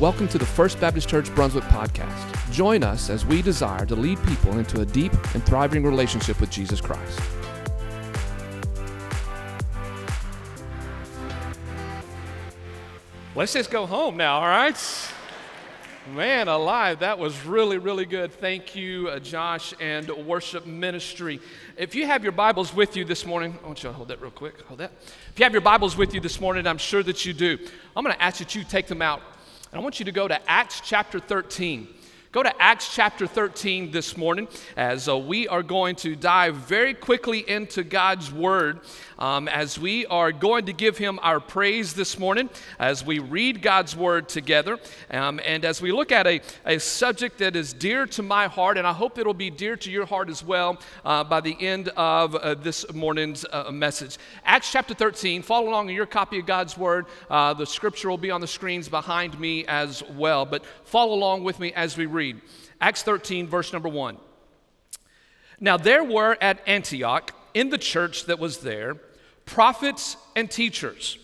Welcome to the First Baptist Church Brunswick podcast. Join us as we desire to lead people into a deep and thriving relationship with Jesus Christ. Let's just go home now, all right? Man alive, that was really, really good. Thank you, uh, Josh and Worship Ministry. If you have your Bibles with you this morning, I want you to hold that real quick. Hold that. If you have your Bibles with you this morning, I'm sure that you do. I'm going to ask that you take them out I want you to go to Acts chapter 13. Go to Acts chapter 13 this morning as uh, we are going to dive very quickly into God's Word um, as we are going to give Him our praise this morning as we read God's Word together um, and as we look at a, a subject that is dear to my heart, and I hope it'll be dear to your heart as well uh, by the end of uh, this morning's uh, message. Acts chapter 13, follow along in your copy of God's Word. Uh, the scripture will be on the screens behind me as well, but follow along with me as we read read. Acts 13, verse number 1. Now there were at Antioch, in the church that was there, prophets and teachers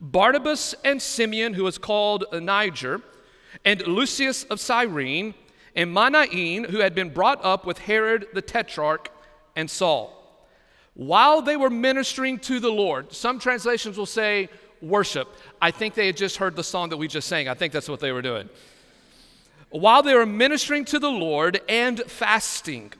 Barnabas and Simeon, who was called Niger, and Lucius of Cyrene, and Manaen, who had been brought up with Herod the Tetrarch, and Saul. While they were ministering to the Lord, some translations will say worship. I think they had just heard the song that we just sang. I think that's what they were doing while they were ministering to the Lord and fasting,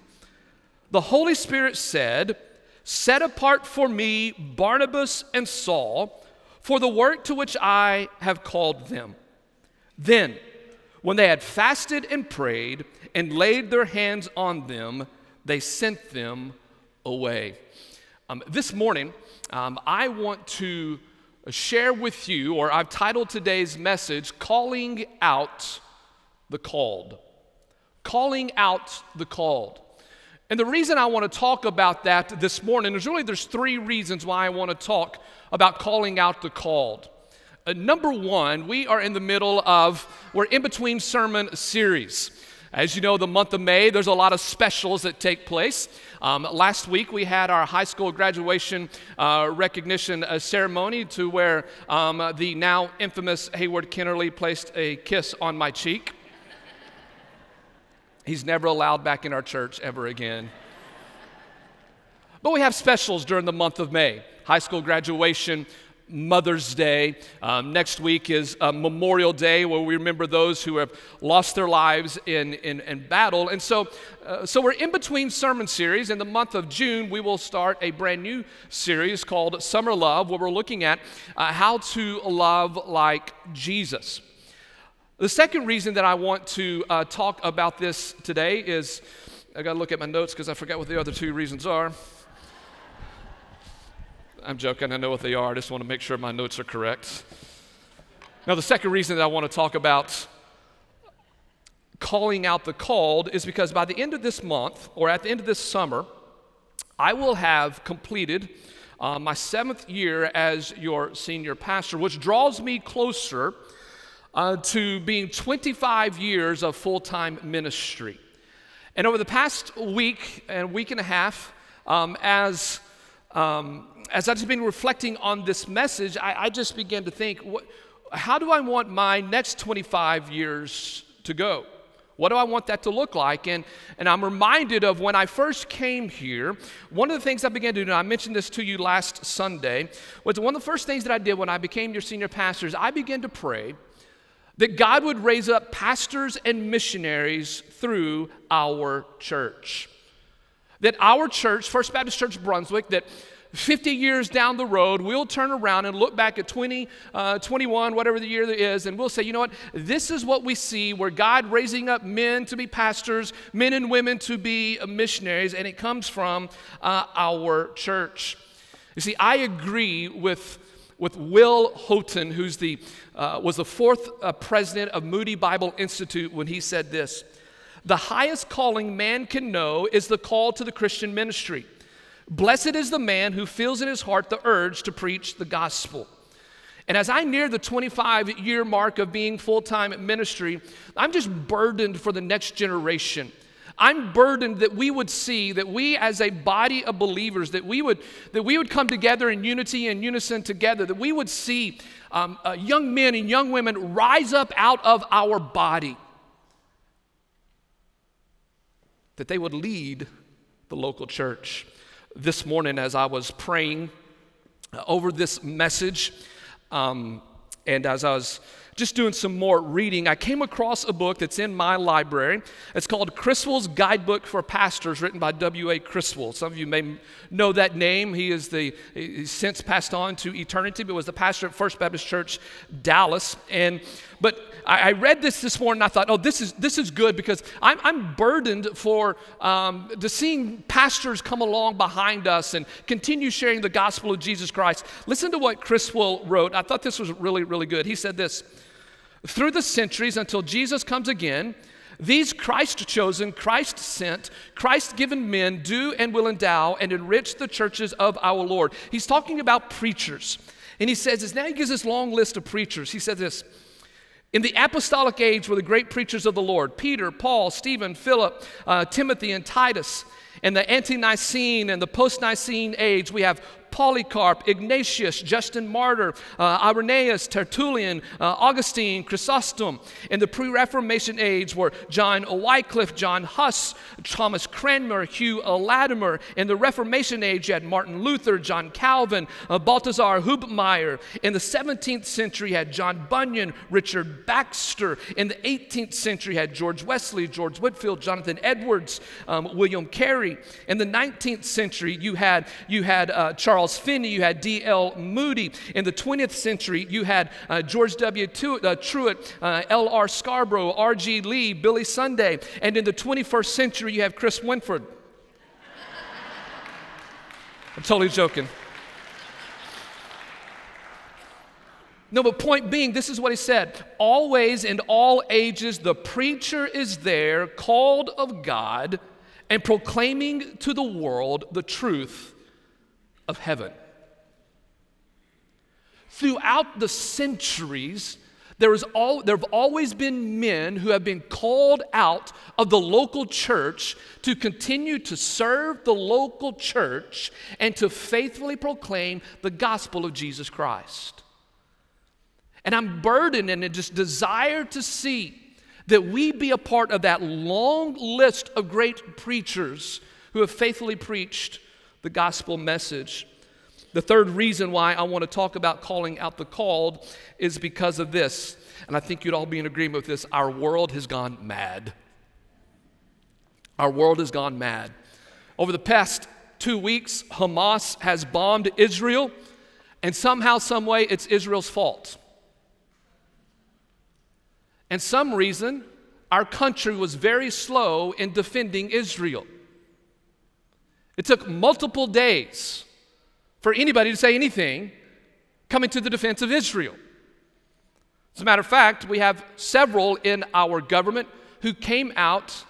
the Holy Spirit said, Set apart for me Barnabas and Saul for the work to which I have called them. Then, when they had fasted and prayed and laid their hands on them, they sent them away. Um, this morning, um, I want to share with you, or I've titled today's message, Calling Out the called. Calling out the called. And the reason I want to talk about that this morning is really there's three reasons why I want to talk about calling out the called. Uh, number one, we are in the middle of, we're in between sermon series. As you know, the month of May, there's a lot of specials that take place. Um, last week, we had our high school graduation uh, recognition uh, ceremony to where um, the now infamous Hayward Kennerly placed a kiss on my cheek. He's never allowed back in our church ever again. But we have specials during the month of May high school graduation, Mother's Day. Um, next week is uh, Memorial Day, where we remember those who have lost their lives in, in, in battle. And so, uh, so we're in between sermon series. In the month of June, we will start a brand new series called Summer Love, where we're looking at uh, how to love like Jesus. The second reason that I want to uh, talk about this today is I got to look at my notes because I forgot what the other two reasons are. I'm joking, I know what they are. I just want to make sure my notes are correct. Now, the second reason that I want to talk about calling out the called is because by the end of this month or at the end of this summer, I will have completed uh, my seventh year as your senior pastor, which draws me closer uh, to being 25 years of full time ministry. And over the past week and week and a half, um, as, um, as I've been reflecting on this message, I, I just began to think what, how do I want my next 25 years to go? What do I want that to look like? And, and I'm reminded of when I first came here, one of the things I began to do, and I mentioned this to you last Sunday, was one of the first things that I did when I became your senior pastor is I began to pray that God would raise up pastors and missionaries through our church. That our church, First Baptist Church Brunswick, that 50 years down the road, we'll turn around and look back at 20, uh, 21, whatever the year is, and we'll say, you know what? This is what we see where God raising up men to be pastors, men and women to be missionaries, and it comes from uh, our church. You see, I agree with with Will Houghton, who's the, uh, was the fourth uh, president of Moody Bible Institute, when he said this The highest calling man can know is the call to the Christian ministry. Blessed is the man who feels in his heart the urge to preach the gospel. And as I near the 25 year mark of being full time at ministry, I'm just burdened for the next generation. I'm burdened that we would see that we as a body of believers that we would that we would come together in unity and unison together that we would see um, uh, young men and young women rise up out of our body that they would lead the local church. This morning as I was praying over this message um, and as I was just doing some more reading, I came across a book that's in my library. It's called Criswell's Guidebook for Pastors, written by W.A. Criswell. Some of you may know that name. He is the he's since passed on to eternity, but was the pastor at First Baptist Church, Dallas. And but I, I read this this morning. I thought, oh, this is this is good because I'm, I'm burdened for um, to seeing pastors come along behind us and continue sharing the gospel of Jesus Christ. Listen to what Criswell wrote. I thought this was really really good. He said this. Through the centuries until Jesus comes again, these Christ chosen, Christ sent, Christ given men do and will endow and enrich the churches of our Lord. He's talking about preachers. And he says this, now he gives this long list of preachers. He said this In the apostolic age were the great preachers of the Lord Peter, Paul, Stephen, Philip, uh, Timothy, and Titus. In the ante Nicene and the post Nicene age, we have Polycarp, Ignatius, Justin Martyr, uh, Irenaeus, Tertullian, uh, Augustine, Chrysostom. In the pre Reformation age were John Wycliffe, John Huss, Thomas Cranmer, Hugh Latimer. In the Reformation age, you had Martin Luther, John Calvin, uh, Balthasar Hubmaier. In the 17th century, you had John Bunyan, Richard Baxter. In the 18th century, you had George Wesley, George Whitefield, Jonathan Edwards, um, William Carey. In the 19th century, you had, you had uh, Charles Charles Finney, you had D.L. Moody. In the 20th century, you had uh, George W. Uh, Truett, uh, L.R. Scarborough, R.G. Lee, Billy Sunday. And in the 21st century, you have Chris Winford. I'm totally joking. No, but point being, this is what he said. Always in all ages, the preacher is there, called of God, and proclaiming to the world the truth of heaven. Throughout the centuries, there, is all, there have always been men who have been called out of the local church to continue to serve the local church and to faithfully proclaim the gospel of Jesus Christ. And I'm burdened and just desire to see that we be a part of that long list of great preachers who have faithfully preached the gospel message. The third reason why I want to talk about calling out the called is because of this. And I think you'd all be in agreement with this. Our world has gone mad. Our world has gone mad. Over the past two weeks, Hamas has bombed Israel, and somehow, some way, it's Israel's fault. And some reason, our country was very slow in defending Israel. It took multiple days for anybody to say anything coming to the defense of Israel. As a matter of fact, we have several in our government who came out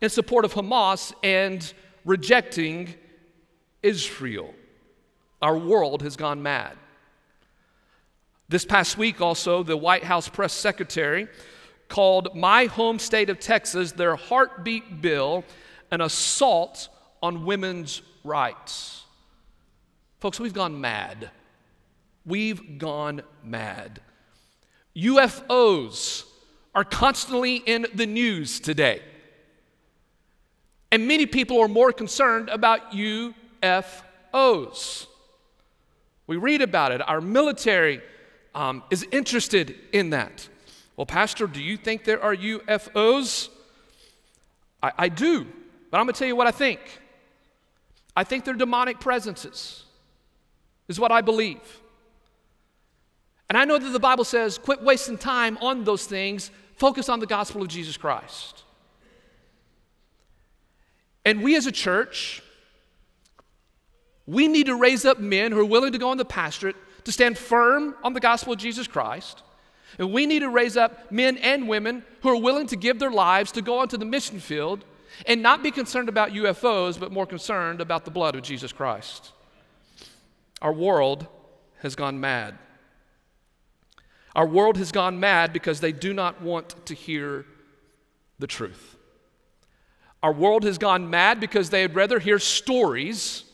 in support of Hamas and rejecting Israel. Our world has gone mad. This past week, also, the White House press secretary called my home state of Texas their heartbeat bill an assault on women's rights. Folks, we've gone mad. We've gone mad. UFOs are constantly in the news today. And many people are more concerned about UFOs. We read about it. Our military um, is interested in that. Well, Pastor, do you think there are UFOs? I, I do, but I'm going to tell you what I think. I think they're demonic presences, is what I believe. And I know that the Bible says, quit wasting time on those things, focus on the gospel of Jesus Christ. And we as a church, we need to raise up men who are willing to go on the pastorate to stand firm on the gospel of Jesus Christ. And we need to raise up men and women who are willing to give their lives to go onto the mission field and not be concerned about UFOs, but more concerned about the blood of Jesus Christ. Our world has gone mad. Our world has gone mad because they do not want to hear the truth. Our world has gone mad because they'd rather hear stories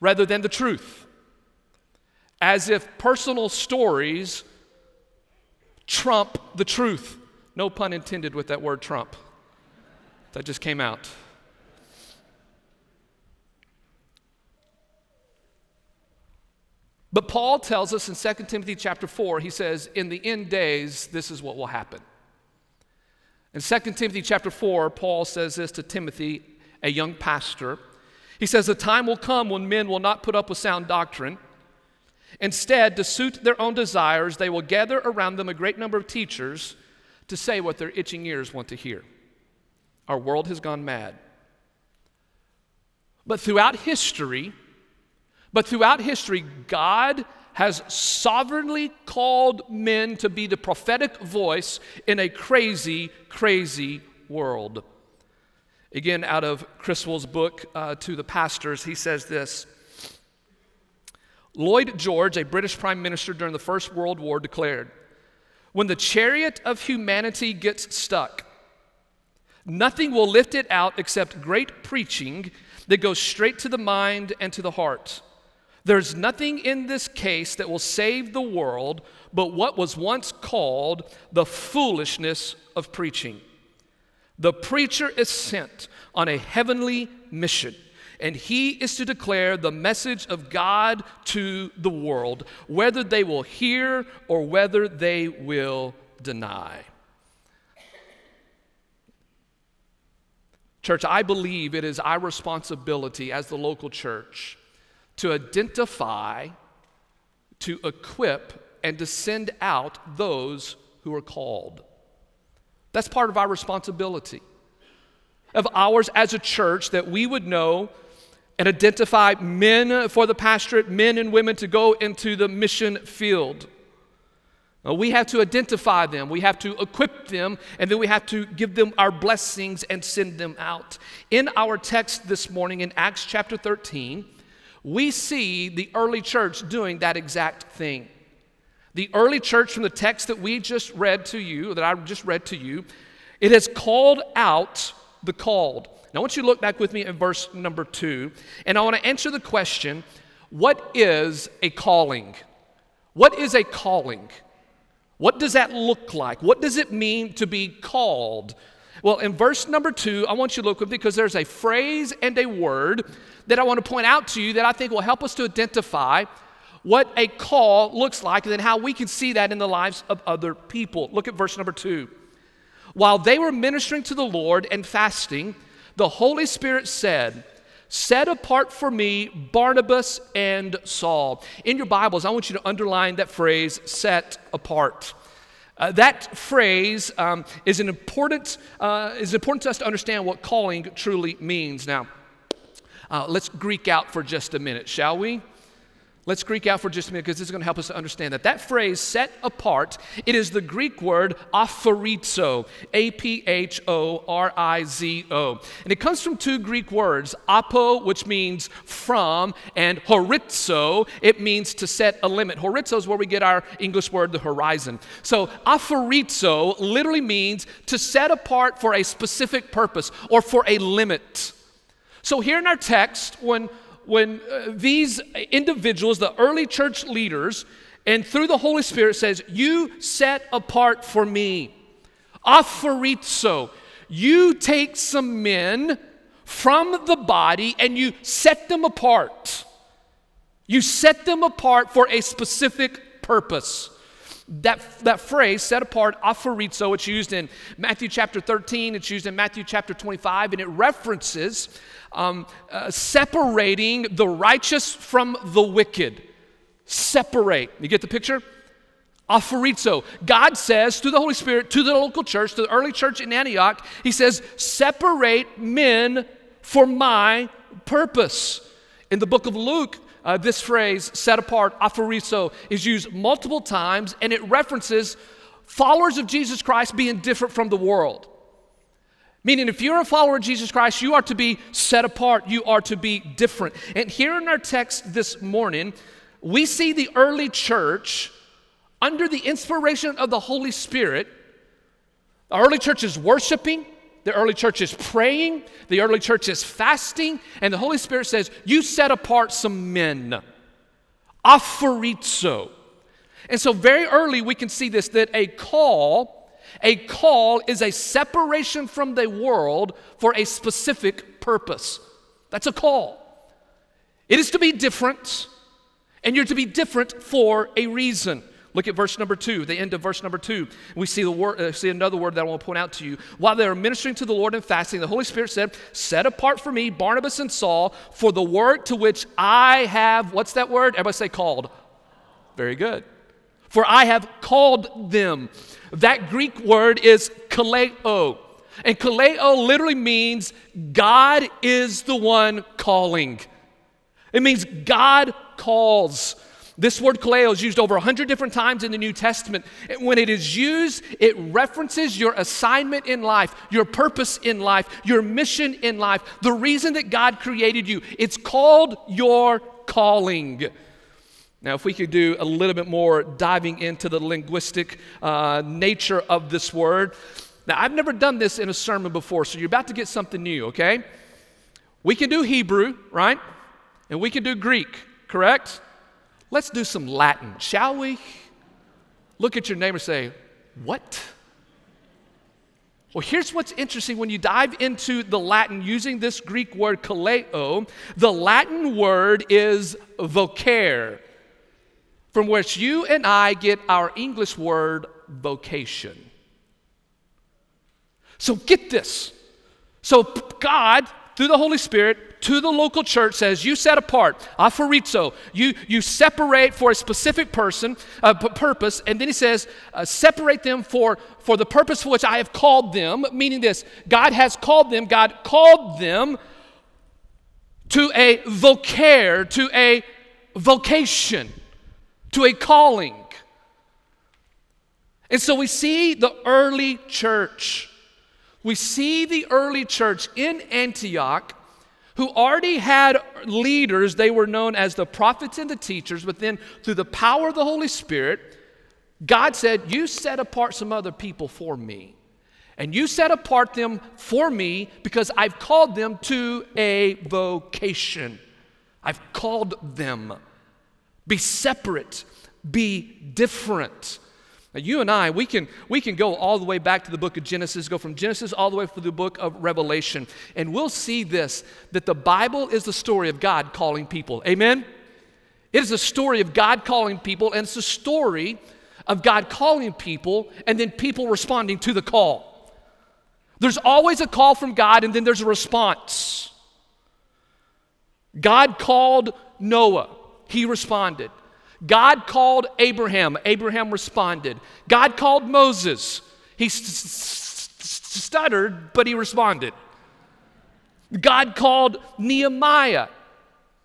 rather than the truth. As if personal stories trump the truth. No pun intended with that word trump. That just came out. But Paul tells us in 2 Timothy chapter 4, he says, in the end days, this is what will happen. In 2 Timothy chapter 4, Paul says this to Timothy, a young pastor. He says, The time will come when men will not put up with sound doctrine. Instead, to suit their own desires, they will gather around them a great number of teachers to say what their itching ears want to hear. Our world has gone mad. But throughout history, but throughout history, God has sovereignly called men to be the prophetic voice in a crazy, crazy world. Again, out of Criswell's book uh, to the pastors, he says this Lloyd George, a British prime minister during the First World War, declared When the chariot of humanity gets stuck, nothing will lift it out except great preaching that goes straight to the mind and to the heart. There's nothing in this case that will save the world but what was once called the foolishness of preaching. The preacher is sent on a heavenly mission, and he is to declare the message of God to the world, whether they will hear or whether they will deny. Church, I believe it is our responsibility as the local church to identify, to equip, and to send out those who are called. That's part of our responsibility, of ours as a church, that we would know and identify men for the pastorate, men and women to go into the mission field. Now, we have to identify them, we have to equip them, and then we have to give them our blessings and send them out. In our text this morning in Acts chapter 13, we see the early church doing that exact thing. The early church, from the text that we just read to you, that I just read to you, it has called out the called. Now, I want you to look back with me in verse number two, and I want to answer the question what is a calling? What is a calling? What does that look like? What does it mean to be called? Well, in verse number two, I want you to look with me because there's a phrase and a word that I want to point out to you that I think will help us to identify what a call looks like and then how we can see that in the lives of other people. Look at verse number two. While they were ministering to the Lord and fasting, the Holy Spirit said, Set apart for me Barnabas and Saul. In your Bibles, I want you to underline that phrase, set apart. Uh, that phrase um, is, an important, uh, is important to us to understand what calling truly means. Now, uh, let's Greek out for just a minute, shall we? Let's Greek out for just a minute because this is going to help us to understand that. That phrase, set apart, it is the Greek word aphorizo, A P H O R I Z O. And it comes from two Greek words, apo, which means from, and horizo, it means to set a limit. Horizo is where we get our English word, the horizon. So aphorizo literally means to set apart for a specific purpose or for a limit. So, here in our text, when, when uh, these individuals, the early church leaders, and through the Holy Spirit says, You set apart for me, aphorizo, you take some men from the body and you set them apart. You set them apart for a specific purpose. That, that phrase, set apart, aphorizo, it's used in Matthew chapter 13, it's used in Matthew chapter 25, and it references um, uh, separating the righteous from the wicked. Separate. You get the picture? Aphorizo. God says through the Holy Spirit to the local church, to the early church in Antioch, He says, separate men for my purpose. In the book of Luke, uh, this phrase, set apart, aphorizo, is used multiple times and it references followers of Jesus Christ being different from the world. Meaning, if you're a follower of Jesus Christ, you are to be set apart, you are to be different. And here in our text this morning, we see the early church under the inspiration of the Holy Spirit. The early church is worshiping, the early church is praying, the early church is fasting, and the Holy Spirit says, You set apart some men. Aphorizo. And so, very early, we can see this that a call, a call is a separation from the world for a specific purpose. That's a call. It is to be different, and you're to be different for a reason. Look at verse number two, the end of verse number two. We see, the uh, see another word that I want to point out to you. While they were ministering to the Lord and fasting, the Holy Spirit said, Set apart for me Barnabas and Saul for the work to which I have, what's that word? Everybody say called. Very good. For I have called them. That Greek word is kaleo. And kaleo literally means God is the one calling. It means God calls. This word kaleo is used over 100 different times in the New Testament. When it is used, it references your assignment in life, your purpose in life, your mission in life, the reason that God created you. It's called your calling. Now, if we could do a little bit more diving into the linguistic uh, nature of this word. Now, I've never done this in a sermon before, so you're about to get something new, okay? We can do Hebrew, right? And we can do Greek, correct? Let's do some Latin, shall we? Look at your neighbor say, What? Well, here's what's interesting when you dive into the Latin using this Greek word kaleo, the Latin word is vocare, from which you and I get our English word vocation. So get this. So God, through the Holy Spirit, to the local church says, You set apart, aphorizo, you, you separate for a specific person, uh, purpose, and then he says, uh, Separate them for, for the purpose for which I have called them, meaning this God has called them, God called them to a vocare, to a vocation, to a calling. And so we see the early church. We see the early church in Antioch who already had leaders. They were known as the prophets and the teachers, but then through the power of the Holy Spirit, God said, You set apart some other people for me. And you set apart them for me because I've called them to a vocation. I've called them. Be separate, be different. Now, you and I, we can, we can go all the way back to the book of Genesis, go from Genesis all the way through the book of Revelation, and we'll see this that the Bible is the story of God calling people. Amen? It is a story of God calling people, and it's a story of God calling people and then people responding to the call. There's always a call from God, and then there's a response. God called Noah, he responded. God called Abraham. Abraham responded. God called Moses. He st- st- stuttered, but he responded. God called Nehemiah.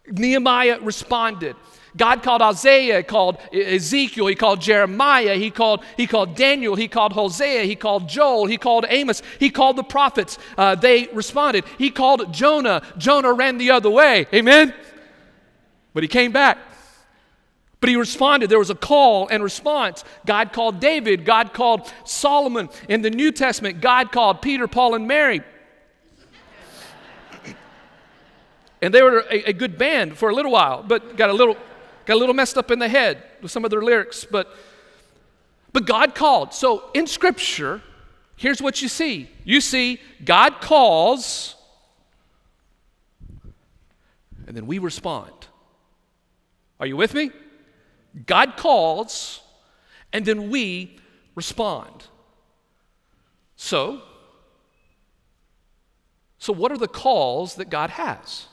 Nehemiah responded. God called Isaiah, called Ezekiel, he called Jeremiah, he called, he called Daniel, he called Hosea, he called Joel, he called Amos, he called the prophets. Uh, they responded. He called Jonah. Jonah ran the other way. Amen? But he came back. But he responded. There was a call and response. God called David. God called Solomon. In the New Testament, God called Peter, Paul, and Mary. and they were a, a, good band for a little while, but got a little, got a little messed up in the head with some of their lyrics. But, but God called. So in Scripture, here's what you see you see God calls, and then we respond. Are you with me? God calls, and then we respond. So, so what are the calls that God has?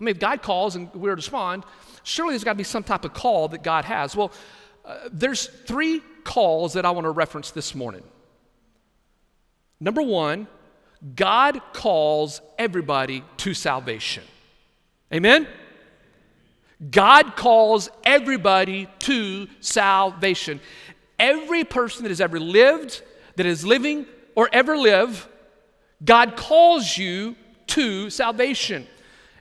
I mean, if God calls and we respond, surely there's got to be some type of call that God has. Well, uh, there's three calls that I want to reference this morning. Number one, God calls everybody to salvation. Amen? God calls everybody to salvation. Every person that has ever lived, that is living, or ever live, God calls you to salvation.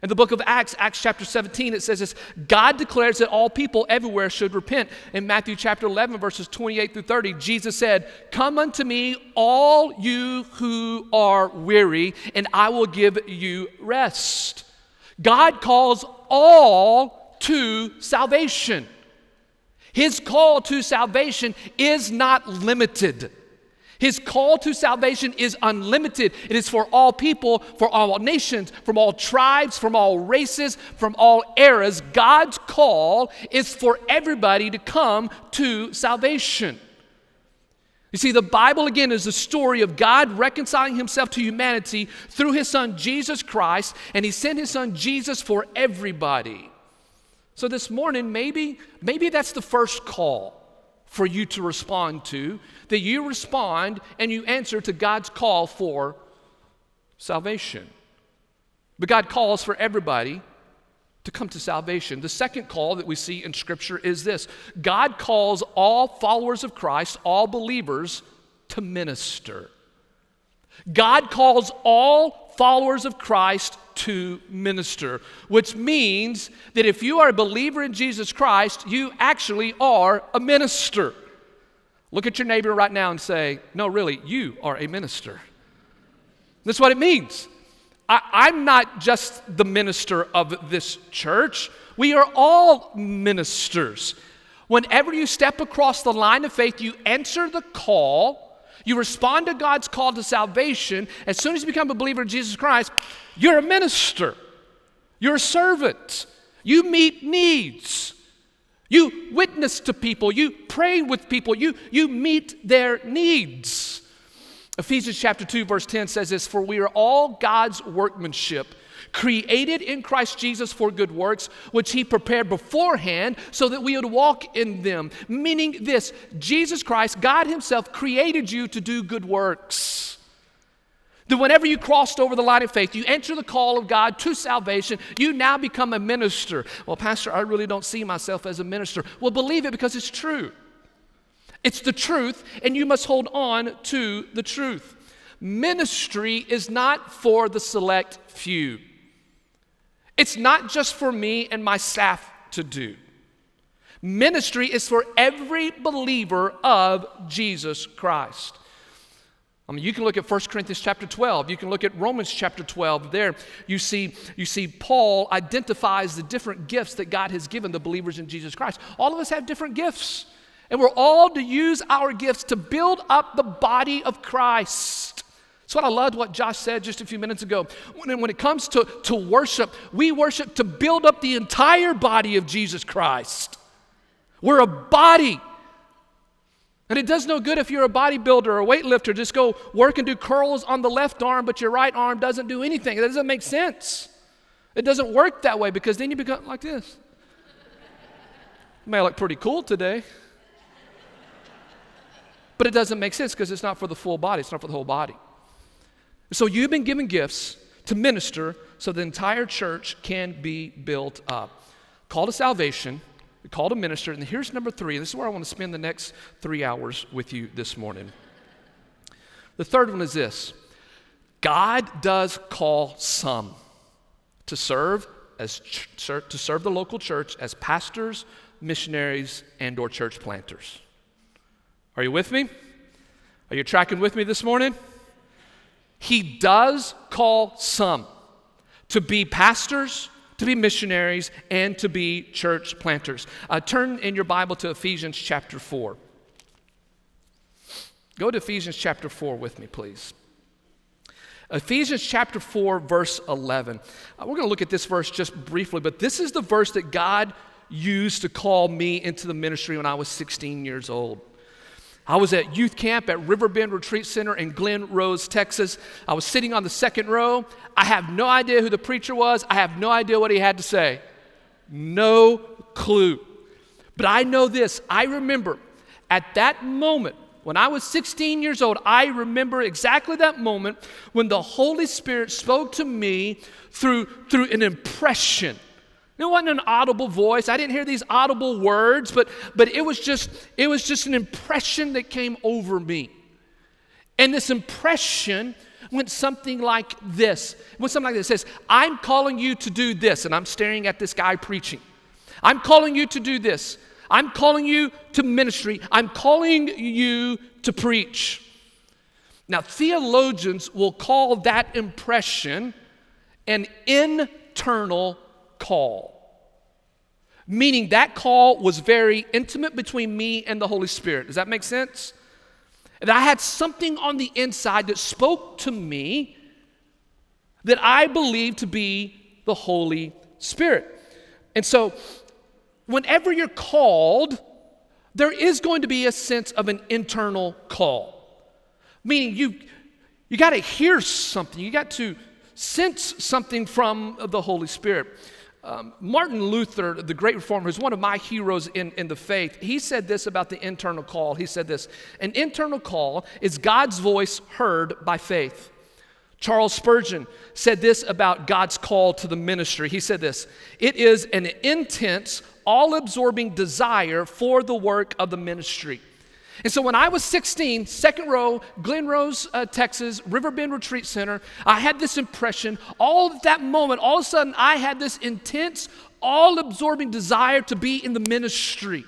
In the book of Acts, Acts chapter 17, it says this God declares that all people everywhere should repent. In Matthew chapter 11, verses 28 through 30, Jesus said, Come unto me, all you who are weary, and I will give you rest. God calls all to salvation. His call to salvation is not limited. His call to salvation is unlimited. It is for all people, for all nations, from all tribes, from all races, from all eras. God's call is for everybody to come to salvation. You see, the Bible again is the story of God reconciling himself to humanity through his son Jesus Christ, and he sent his son Jesus for everybody. So this morning, maybe, maybe that's the first call for you to respond to, that you respond and you answer to God's call for salvation. But God calls for everybody to come to salvation. The second call that we see in Scripture is this God calls all followers of Christ, all believers, to minister. God calls all followers of Christ to minister, which means that if you are a believer in Jesus Christ, you actually are a minister. Look at your neighbor right now and say, No, really, you are a minister. That's what it means. I, am not just the minister of this church, we are all ministers. Whenever you step across the line of faith, you answer the call you respond to God's call to salvation. As soon as you become a believer in Jesus Christ, you're a minister, you're a servant, you meet needs. You witness to people, you pray with people, you, you meet their needs. Ephesians chapter 2, verse 10 says this For we are all God's workmanship created in Christ Jesus for good works, which he prepared beforehand so that we would walk in them. Meaning this Jesus Christ, God himself, created you to do good works. That whenever you crossed over the line of faith, you enter the call of God to salvation, you now become a minister. Well, Pastor, I really don't see myself as a minister. Well, believe it because it's true. It's the truth, and you must hold on to the truth. Ministry is not for the select few. It's not just for me and my staff to do. Ministry is for every believer of Jesus Christ. I mean, you can look at 1 Corinthians chapter 12. You can look at Romans chapter 12. There, you see, you see Paul identifies the different gifts that God has given the believers in Jesus Christ. All of us have different gifts. And we're all to use our gifts to build up the body of Christ. That's what I loved what Josh said just a few minutes ago. When, when it comes to, to worship, we worship to build up the entire body of Jesus Christ. We're a body. And it does no good if you're a bodybuilder or a weightlifter, just go work and do curls on the left arm, but your right arm doesn't do anything. That doesn't make sense. It doesn't work that way because then you become like this. You may look pretty cool today. But it doesn't make sense because it's not for the full body, it's not for the whole body. So you've been given gifts to minister so the entire church can be built up. Call to salvation, call a minister, and here's number three. This is where I want to spend the next three hours with you this morning. The third one is this God does call some to serve as ch- to serve the local church as pastors, missionaries, and or church planters. Are you with me? Are you tracking with me this morning? He does call some to be pastors, to be missionaries, and to be church planters. Uh, turn in your Bible to Ephesians chapter 4. Go to Ephesians chapter 4 with me, please. Ephesians chapter 4, verse 11. Uh, we're going to look at this verse just briefly, but this is the verse that God used to call me into the ministry when I was 16 years old. I was at youth camp at Riverbend Retreat Center in Glen Rose, Texas. I was sitting on the second row. I have no idea who the preacher was. I have no idea what he had to say. No clue. But I know this. I remember at that moment, when I was 16 years old, I remember exactly that moment when the Holy Spirit spoke to me through, through an impression. It wasn't an audible voice. I didn't hear these audible words, but, but it, was just, it was just an impression that came over me. And this impression went something like this. It went something like this. It says, I'm calling you to do this. And I'm staring at this guy preaching. I'm calling you to do this. I'm calling you to ministry. I'm calling you to preach. Now, theologians will call that impression an internal call, meaning that call was very intimate between me and the Holy Spirit. Does that make sense? And I had something on the inside that spoke to me that I believe to be the Holy Spirit. And so, whenever you're called, there is going to be a sense of an internal call. Meaning you you got to hear something. You got to sense something from the Holy Spirit. Um, Martin Luther, the great reformer, who's one of my heroes in, in the faith, he said this about the internal call. He said this An internal call is God's voice heard by faith. Charles Spurgeon said this about God's call to the ministry. He said this It is an intense, all absorbing desire for the work of the ministry. And so when I was 16, second row, Glen Rose, uh, Texas, Riverbend Retreat Center, I had this impression. All at that moment, all of a sudden, I had this intense, all absorbing desire to be in the ministry.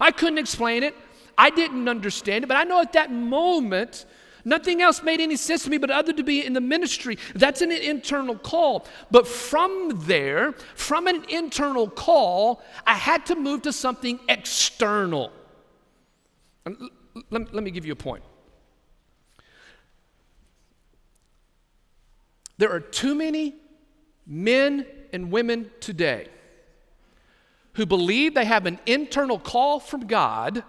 I couldn't explain it, I didn't understand it, but I know at that moment, Nothing else made any sense to me but other to be in the ministry. That's an internal call. But from there, from an internal call, I had to move to something external. Let, let me give you a point. There are too many men and women today who believe they have an internal call from God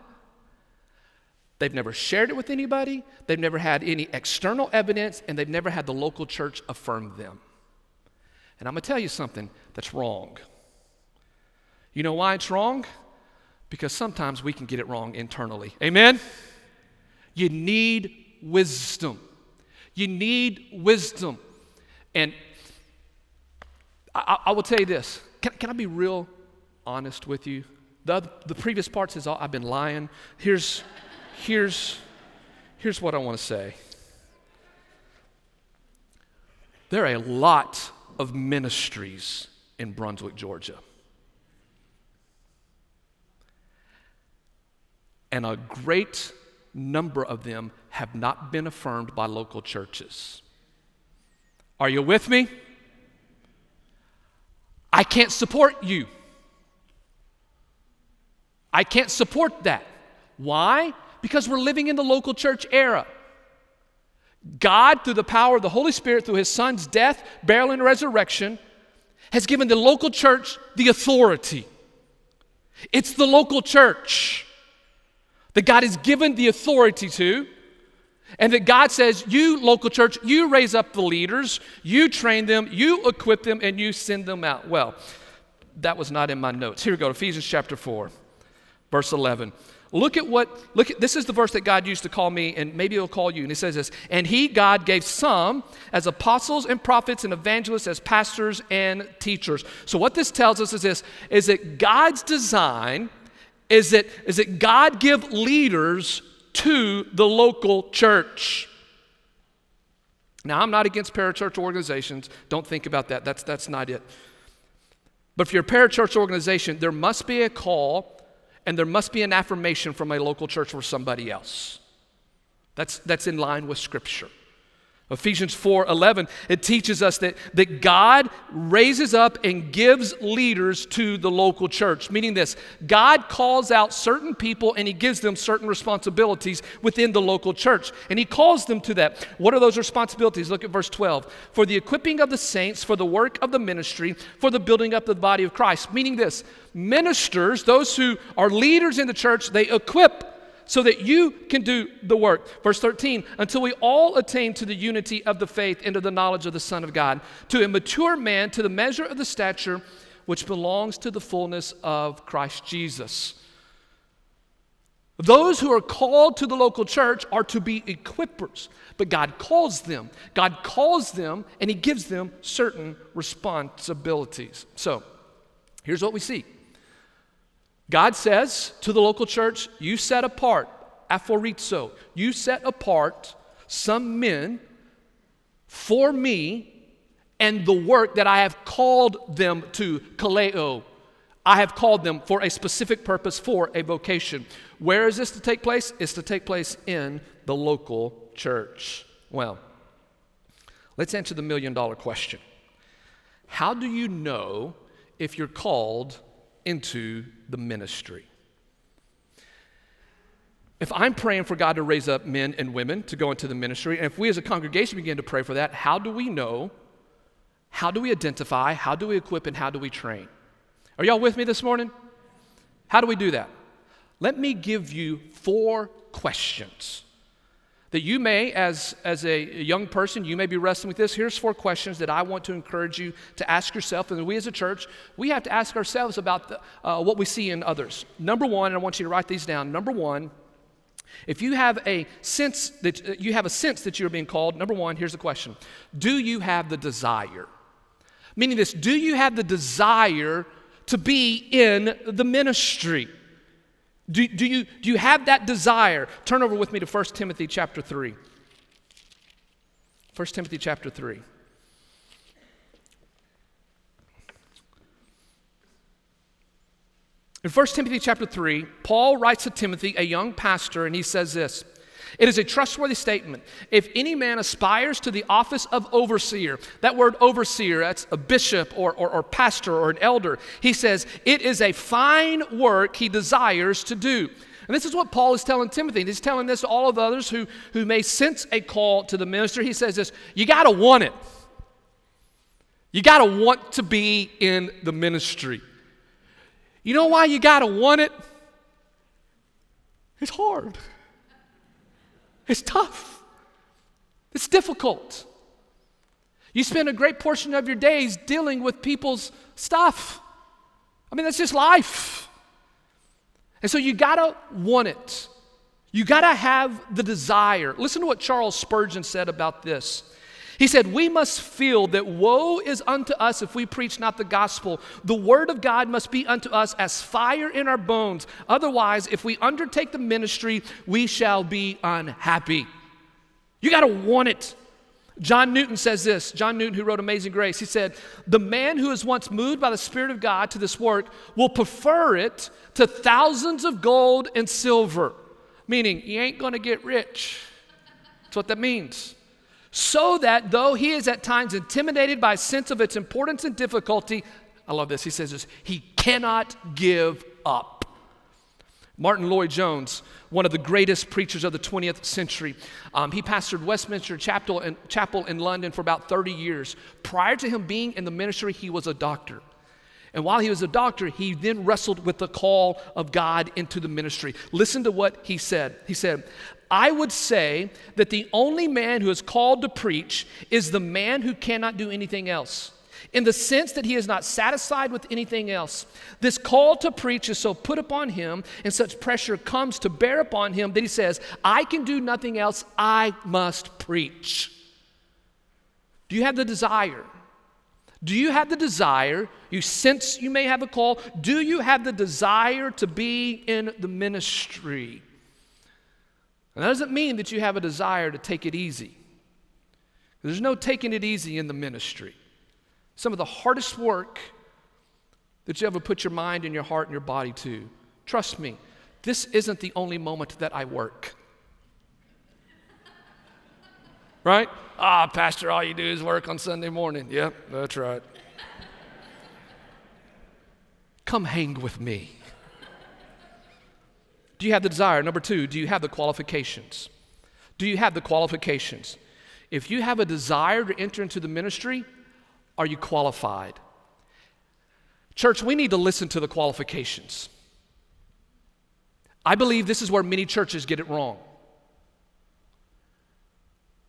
They've never shared it with anybody, they've never had any external evidence, and they've never had the local church affirm them. And I'm going to tell you something that's wrong. You know why it's wrong? Because sometimes we can get it wrong internally. Amen? You need wisdom. You need wisdom. And I, I will tell you this can, can I be real honest with you? The, the previous part says, oh, I've been lying. Here's here's, here's what I want to say there are a lot of ministries in Brunswick, Georgia. And a great number of them have not been affirmed by local churches. Are you with me? I can't support you. I can't support that. Why? Because we're living in the local church era. God, through the power of the Holy Spirit, through his son's death, burial, and resurrection, has given the local church the authority. It's the local church that God has given the authority to, and that God says, You, local church, you raise up the leaders, you train them, you equip them, and you send them out. Well, that was not in my notes. Here we go Ephesians chapter 4, verse 11. Look at what, look at, this is the verse that God used to call me, and maybe he'll call you. And he says this, and he, God, gave some as apostles and prophets and evangelists, as pastors and teachers. So what this tells us is this, is that God's design is that, is that God give leaders to the local church. Now, I'm not against parachurch organizations. Don't think about that. That's, that's not it. But if you're a parachurch organization, there must be a call and there must be an affirmation from a local church for somebody else. That's, that's in line with Scripture. Ephesians 4:11 it teaches us that, that God raises up and gives leaders to the local church. Meaning this God calls out certain people and he gives them certain responsibilities within the local church. And he calls them to that. What are those responsibilities? Look at verse 12 for the equipping of the saints for the work of the ministry for the building up of the body of Christ. Meaning this ministers those who are leaders in the church they equip so that you can do the work. Verse 13, until we all attain to the unity of the faith and to the knowledge of the Son of God, to a mature man, to the measure of the stature which belongs to the fullness of Christ Jesus. Those who are called to the local church are to be equippers, but God calls them. God calls them and He gives them certain responsibilities. So, here's what we see God says to the local church, You set apart, aphorizo, you set apart some men for me and the work that I have called them to, kaleo. I have called them for a specific purpose, for a vocation. Where is this to take place? It's to take place in the local church. Well, let's answer the million dollar question How do you know if you're called into the ministry? If I'm praying for God to raise up men and women to go into the ministry, and if we as a congregation begin to pray for that, how do we know? How do we identify? How do we equip? And how do we train? Are y'all with me this morning? How do we do that? Let me give you four questions that you may, as, as a young person, you may be wrestling with this. Here's four questions that I want to encourage you to ask yourself. And we as a church, we have to ask ourselves about the, uh, what we see in others. Number one, and I want you to write these down. Number one, if you have a sense that uh, you have a sense that you're being called, number one, here's the question Do you have the desire? Meaning this, do you have the desire to be in the ministry? Do, do, you, do you have that desire? Turn over with me to 1 Timothy chapter 3. 1 Timothy chapter 3. In 1 Timothy chapter 3, Paul writes to Timothy, a young pastor, and he says this It is a trustworthy statement. If any man aspires to the office of overseer, that word overseer, that's a bishop or, or, or pastor or an elder, he says, it is a fine work he desires to do. And this is what Paul is telling Timothy. He's telling this to all of the others who, who may sense a call to the ministry. He says this you got to want it. You got to want to be in the ministry. You know why you got to want it? It's hard. It's tough. It's difficult. You spend a great portion of your days dealing with people's stuff. I mean, that's just life. And so you gotta want it. You gotta have the desire. Listen to what Charles Spurgeon said about this. He said, We must feel that woe is unto us if we preach not the gospel. The word of God must be unto us as fire in our bones. Otherwise, if we undertake the ministry, we shall be unhappy. You got to want it. John Newton says this John Newton, who wrote Amazing Grace, he said, The man who is once moved by the Spirit of God to this work will prefer it to thousands of gold and silver. Meaning, you ain't going to get rich. That's what that means so that though he is at times intimidated by a sense of its importance and difficulty, I love this, he says this, he cannot give up. Martyn Lloyd-Jones, one of the greatest preachers of the 20th century, um, he pastored Westminster Chapel in, Chapel in London for about 30 years. Prior to him being in the ministry, he was a doctor. And while he was a doctor, he then wrestled with the call of God into the ministry. Listen to what he said. He said, I would say that the only man who is called to preach is the man who cannot do anything else. In the sense that he is not satisfied with anything else. This call to preach is so put upon him, and such pressure comes to bear upon him that he says, I can do nothing else, I must preach. Do you have the desire? Do you have the desire? You sense you may have a call. Do you have the desire to be in the ministry? And that doesn't mean that you have a desire to take it easy. There's no taking it easy in the ministry. Some of the hardest work that you ever put your mind and your heart and your body to. Trust me, this isn't the only moment that I work. right? Ah, Pastor, all you do is work on Sunday morning. Yep, that's right. Come hang with me. Do you have the desire? Number two, do you have the qualifications? Do you have the qualifications? If you have a desire to enter into the ministry, are you qualified? Church, we need to listen to the qualifications. I believe this is where many churches get it wrong.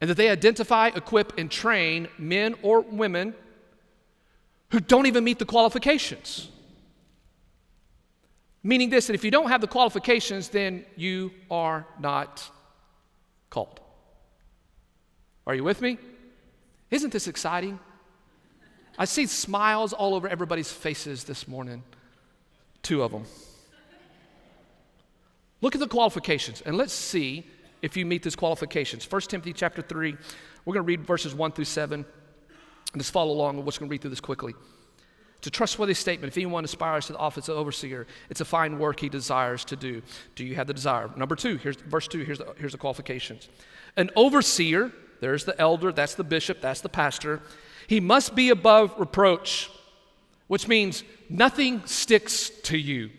And that they identify, equip, and train men or women who don't even meet the qualifications. Meaning this that if you don't have the qualifications, then you are not called. Are you with me? Isn't this exciting? I see smiles all over everybody's faces this morning. Two of them. Look at the qualifications and let's see if you meet these qualifications. 1 Timothy chapter 3, we're going to read verses 1 through 7. And just follow along. We're just going to read through this quickly. It's a trustworthy statement. If anyone aspires to the office of overseer, it's a fine work he desires to do. Do you have the desire? Number two, here's verse two, here's the, here's the qualifications. An overseer, there's the elder, that's the bishop, that's the pastor. He must be above reproach, which means nothing sticks to you.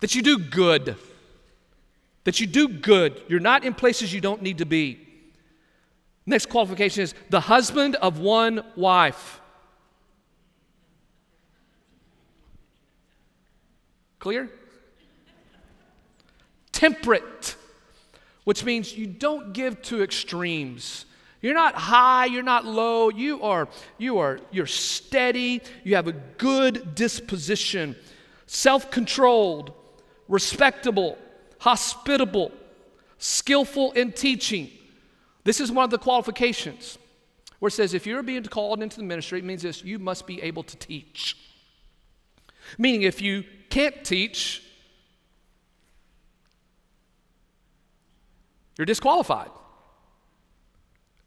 That you do good. That you do good. You're not in places you don't need to be. Next qualification is the husband of one wife. Clear? Temperate, which means you don't give to extremes. You're not high, you're not low, you are you are you're steady, you have a good disposition, self-controlled, respectable, hospitable, skillful in teaching. This is one of the qualifications where it says if you're being called into the ministry, it means this you must be able to teach. Meaning, if you can't teach, you're disqualified.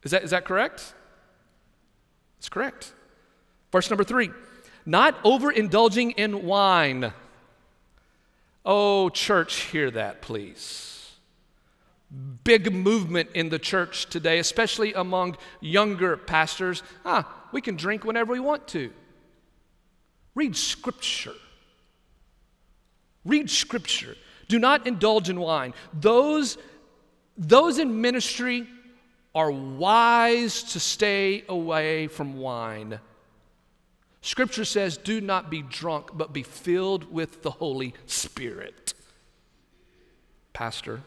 Is that, is that correct? It's correct. Verse number three not overindulging in wine. Oh, church, hear that, please. Big movement in the church today, especially among younger pastors. Ah, we can drink whenever we want to. Read scripture. Read scripture. Do not indulge in wine. Those, those in ministry are wise to stay away from wine. Scripture says, do not be drunk, but be filled with the Holy Spirit. Pastor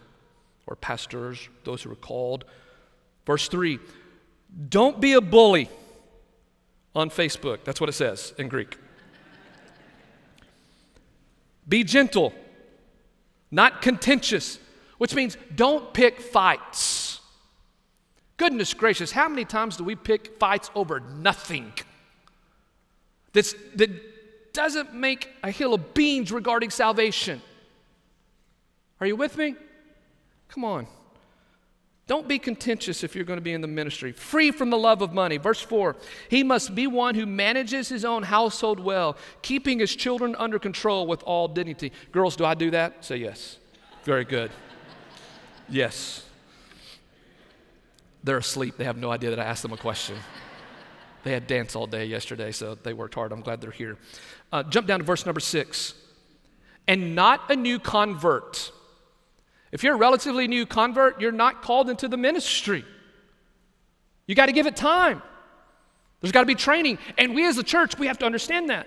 or pastors, those who are called. Verse 3 Don't be a bully on Facebook. That's what it says in Greek. Be gentle, not contentious, which means don't pick fights. Goodness gracious, how many times do we pick fights over nothing? That's, that doesn't make a hill of beans regarding salvation. Are you with me? Come on. Don't be contentious if you're going to be in the ministry. Free from the love of money. Verse 4 He must be one who manages his own household well, keeping his children under control with all dignity. Girls, do I do that? Say yes. Very good. Yes. They're asleep. They have no idea that I asked them a question. They had dance all day yesterday, so they worked hard. I'm glad they're here. Uh, jump down to verse number six. And not a new convert if you're a relatively new convert, you're not called into the ministry. You got to give it time. There's got to be training. And we as a church, we have to understand that.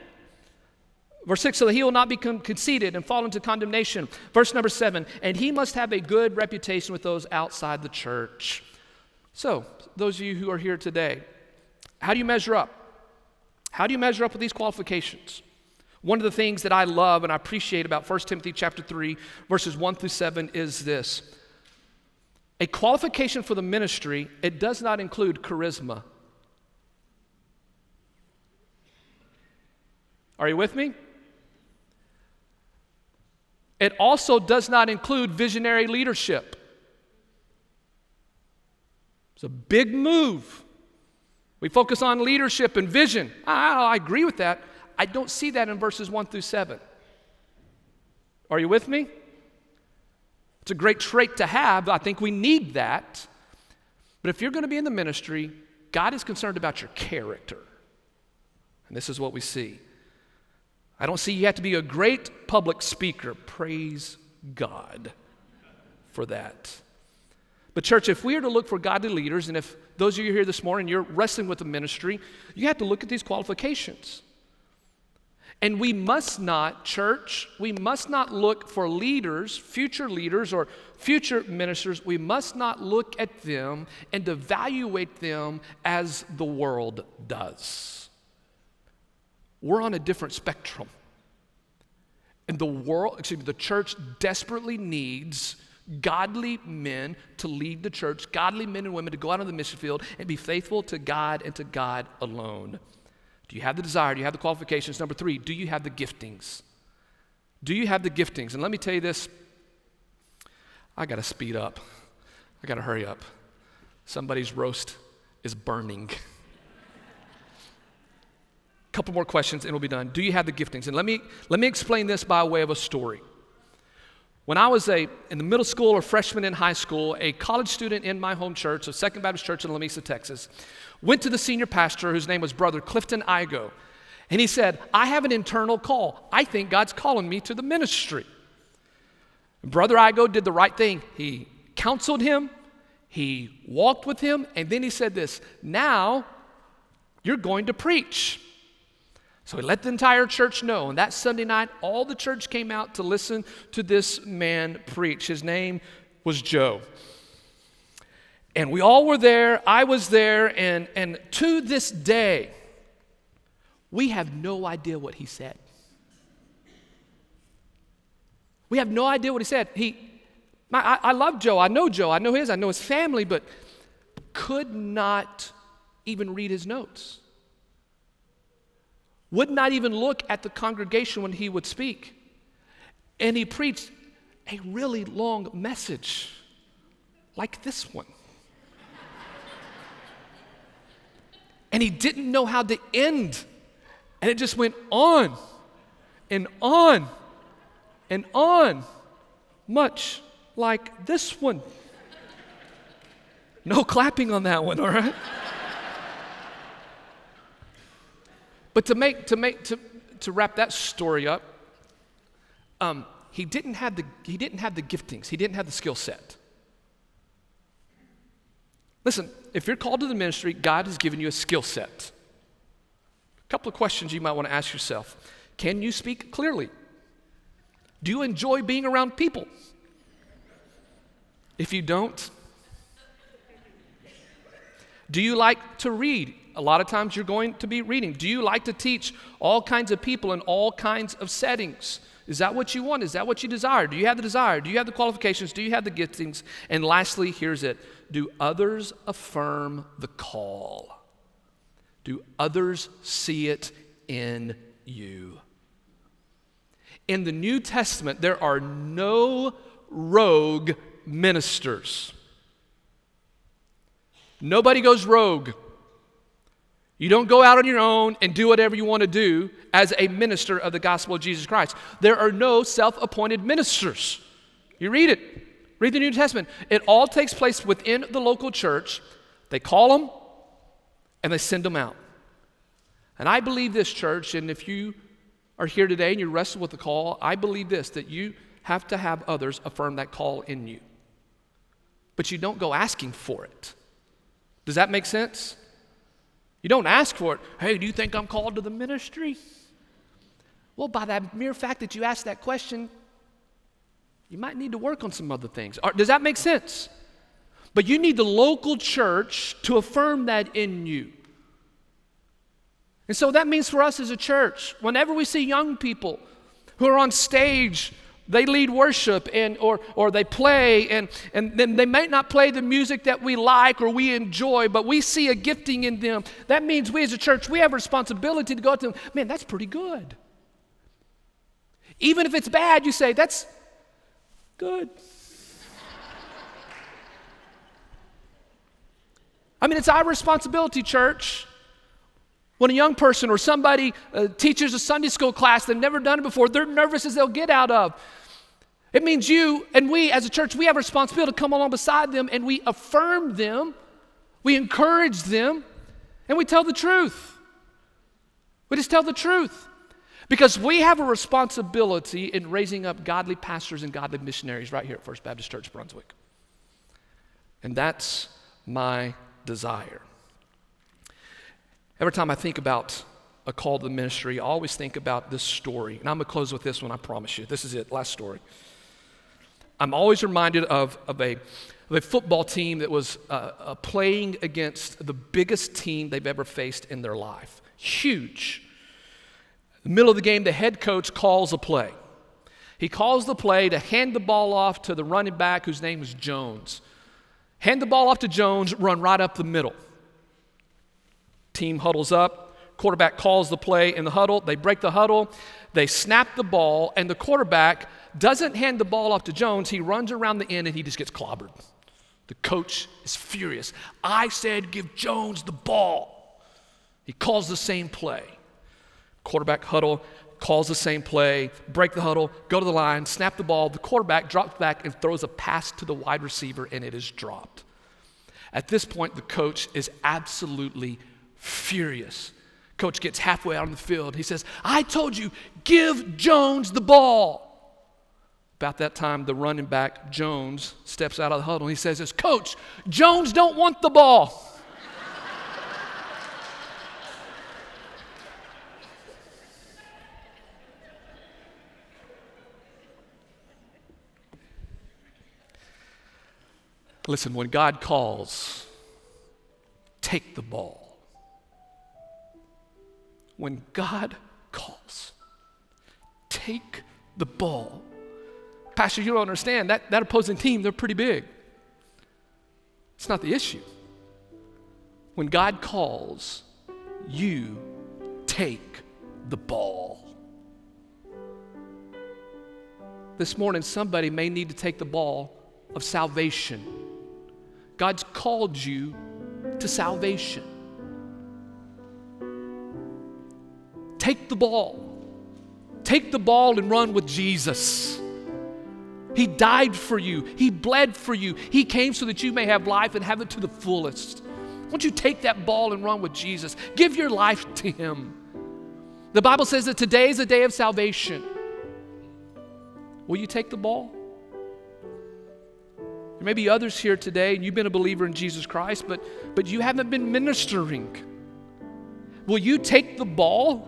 Verse 6, so that he will not become conceited and fall into condemnation. Verse number 7, and he must have a good reputation with those outside the church. So, those of you who are here today, how do you measure up? How do you measure up with these qualifications? One of the things that I love and I appreciate about 1 Timothy chapter 3 verses 1 through 7 is this. A qualification for the ministry, it does not include charisma. Are you with me? It also does not include visionary leadership. It's a big move. We focus on leadership and vision. I, I agree with that. I don't see that in verses 1 through 7. Are you with me? It's a great trait to have. I think we need that. But if you're going to be in the ministry, God is concerned about your character. And this is what we see. I don't see you have to be a great public speaker. Praise God for that. But, church, if we are to look for godly leaders, and if those of you here this morning, you're wrestling with the ministry, you have to look at these qualifications. And we must not, church, we must not look for leaders, future leaders or future ministers, we must not look at them and evaluate them as the world does. We're on a different spectrum. And the world, excuse me, the church desperately needs godly men to lead the church, godly men and women to go out on the mission field and be faithful to God and to God alone. Do you have the desire? Do you have the qualifications? Number three, do you have the giftings? Do you have the giftings? And let me tell you this I got to speed up. I got to hurry up. Somebody's roast is burning. Couple more questions and we'll be done. Do you have the giftings? And let me let me explain this by way of a story. When I was a in the middle school or freshman in high school, a college student in my home church, a Second Baptist Church in Lamesa, Texas, went to the senior pastor whose name was Brother Clifton Igo. And he said, I have an internal call. I think God's calling me to the ministry. Brother Igo did the right thing. He counseled him, he walked with him, and then he said this Now you're going to preach. So he let the entire church know. And that Sunday night, all the church came out to listen to this man preach. His name was Joe. And we all were there. I was there. And, and to this day, we have no idea what he said. We have no idea what he said. He, I, I love Joe. I know Joe. I know his. I know his family, but could not even read his notes. Would not even look at the congregation when he would speak. And he preached a really long message, like this one. And he didn't know how to end. And it just went on and on and on, much like this one. No clapping on that one, all right? but to make, to make, to, to wrap that story up, um, he didn't have the, he didn't have the giftings. He didn't have the skill set. Listen, if you're called to the ministry, God has given you a skill set. A couple of questions you might want to ask yourself. Can you speak clearly? Do you enjoy being around people? If you don't, do you like to read? A lot of times you're going to be reading. Do you like to teach all kinds of people in all kinds of settings? Is that what you want? Is that what you desire? Do you have the desire? Do you have the qualifications? Do you have the giftings? And lastly, here's it Do others affirm the call? Do others see it in you? In the New Testament, there are no rogue ministers. Nobody goes rogue. You don't go out on your own and do whatever you want to do as a minister of the gospel of Jesus Christ. There are no self appointed ministers. You read it, read the New Testament. It all takes place within the local church. They call them and they send them out. And I believe this, church, and if you are here today and you wrestle with the call, I believe this that you have to have others affirm that call in you. But you don't go asking for it. Does that make sense? You don't ask for it. Hey, do you think I'm called to the ministry? Well, by that mere fact that you ask that question, you might need to work on some other things. Does that make sense? But you need the local church to affirm that in you. And so that means for us as a church, whenever we see young people who are on stage, they lead worship and or or they play and and then they may not play the music that we like or we enjoy, but we see a gifting in them. That means we as a church, we have a responsibility to go to them, man, that's pretty good. Even if it's bad, you say, that's good. I mean, it's our responsibility, church, when a young person or somebody uh, teaches a Sunday school class they've never done it before, they're nervous as they'll get out of. It means you and we as a church, we have a responsibility to come along beside them and we affirm them, we encourage them, and we tell the truth. We just tell the truth. Because we have a responsibility in raising up godly pastors and godly missionaries right here at First Baptist Church Brunswick. And that's my desire. Every time I think about a call to the ministry, I always think about this story. And I'm going to close with this one, I promise you. This is it, last story. I'm always reminded of, of, a, of a football team that was uh, uh, playing against the biggest team they've ever faced in their life. Huge. The middle of the game, the head coach calls a play. He calls the play to hand the ball off to the running back whose name is Jones. Hand the ball off to Jones, run right up the middle. Team huddles up, Quarterback calls the play in the huddle. They break the huddle. They snap the ball, and the quarterback doesn't hand the ball off to Jones. He runs around the end and he just gets clobbered. The coach is furious. I said, give Jones the ball. He calls the same play. Quarterback huddle calls the same play, break the huddle, go to the line, snap the ball. The quarterback drops back and throws a pass to the wide receiver, and it is dropped. At this point, the coach is absolutely furious. Coach gets halfway out on the field. He says, I told you, give Jones the ball. About that time, the running back, Jones, steps out of the huddle and he says, this, Coach, Jones don't want the ball. Listen, when God calls, take the ball. When God calls, take the ball. Pastor, you don't understand. That, that opposing team, they're pretty big. It's not the issue. When God calls, you take the ball. This morning, somebody may need to take the ball of salvation. God's called you to salvation. Take the ball. Take the ball and run with Jesus. He died for you. He bled for you. He came so that you may have life and have it to the fullest. Won't you take that ball and run with Jesus? Give your life to Him. The Bible says that today is a day of salvation. Will you take the ball? There may be others here today, and you've been a believer in Jesus Christ, but, but you haven't been ministering. Will you take the ball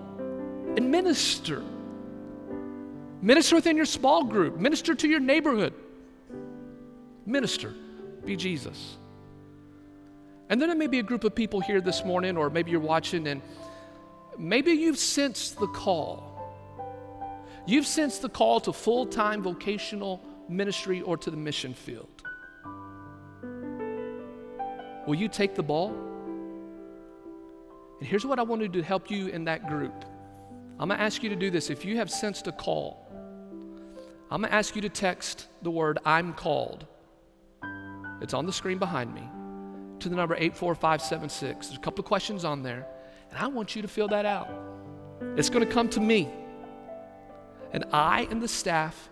and minister? Minister within your small group, minister to your neighborhood. Minister, be Jesus. And then there may be a group of people here this morning, or maybe you're watching, and maybe you've sensed the call. You've sensed the call to full time vocational ministry or to the mission field. Will you take the ball? And here's what I want to do to help you in that group. I'm going to ask you to do this. If you have sensed a call, I'm going to ask you to text the word I'm called. It's on the screen behind me to the number 84576. There's a couple of questions on there, and I want you to fill that out. It's going to come to me. And I and the staff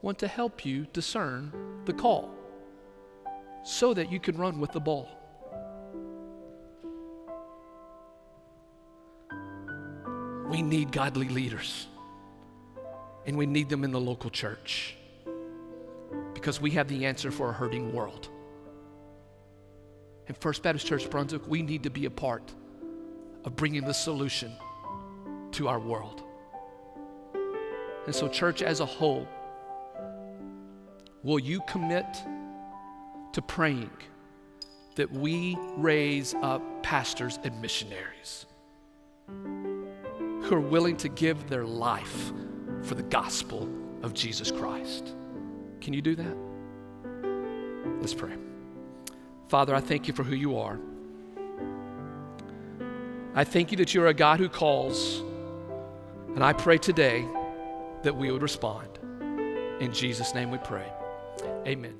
want to help you discern the call so that you can run with the ball. We need godly leaders, and we need them in the local church because we have the answer for a hurting world. In First Baptist Church Brunswick, we need to be a part of bringing the solution to our world. And so, church as a whole, will you commit to praying that we raise up pastors and missionaries? Who are willing to give their life for the gospel of Jesus Christ. Can you do that? Let's pray. Father, I thank you for who you are. I thank you that you're a God who calls. And I pray today that we would respond. In Jesus' name we pray. Amen.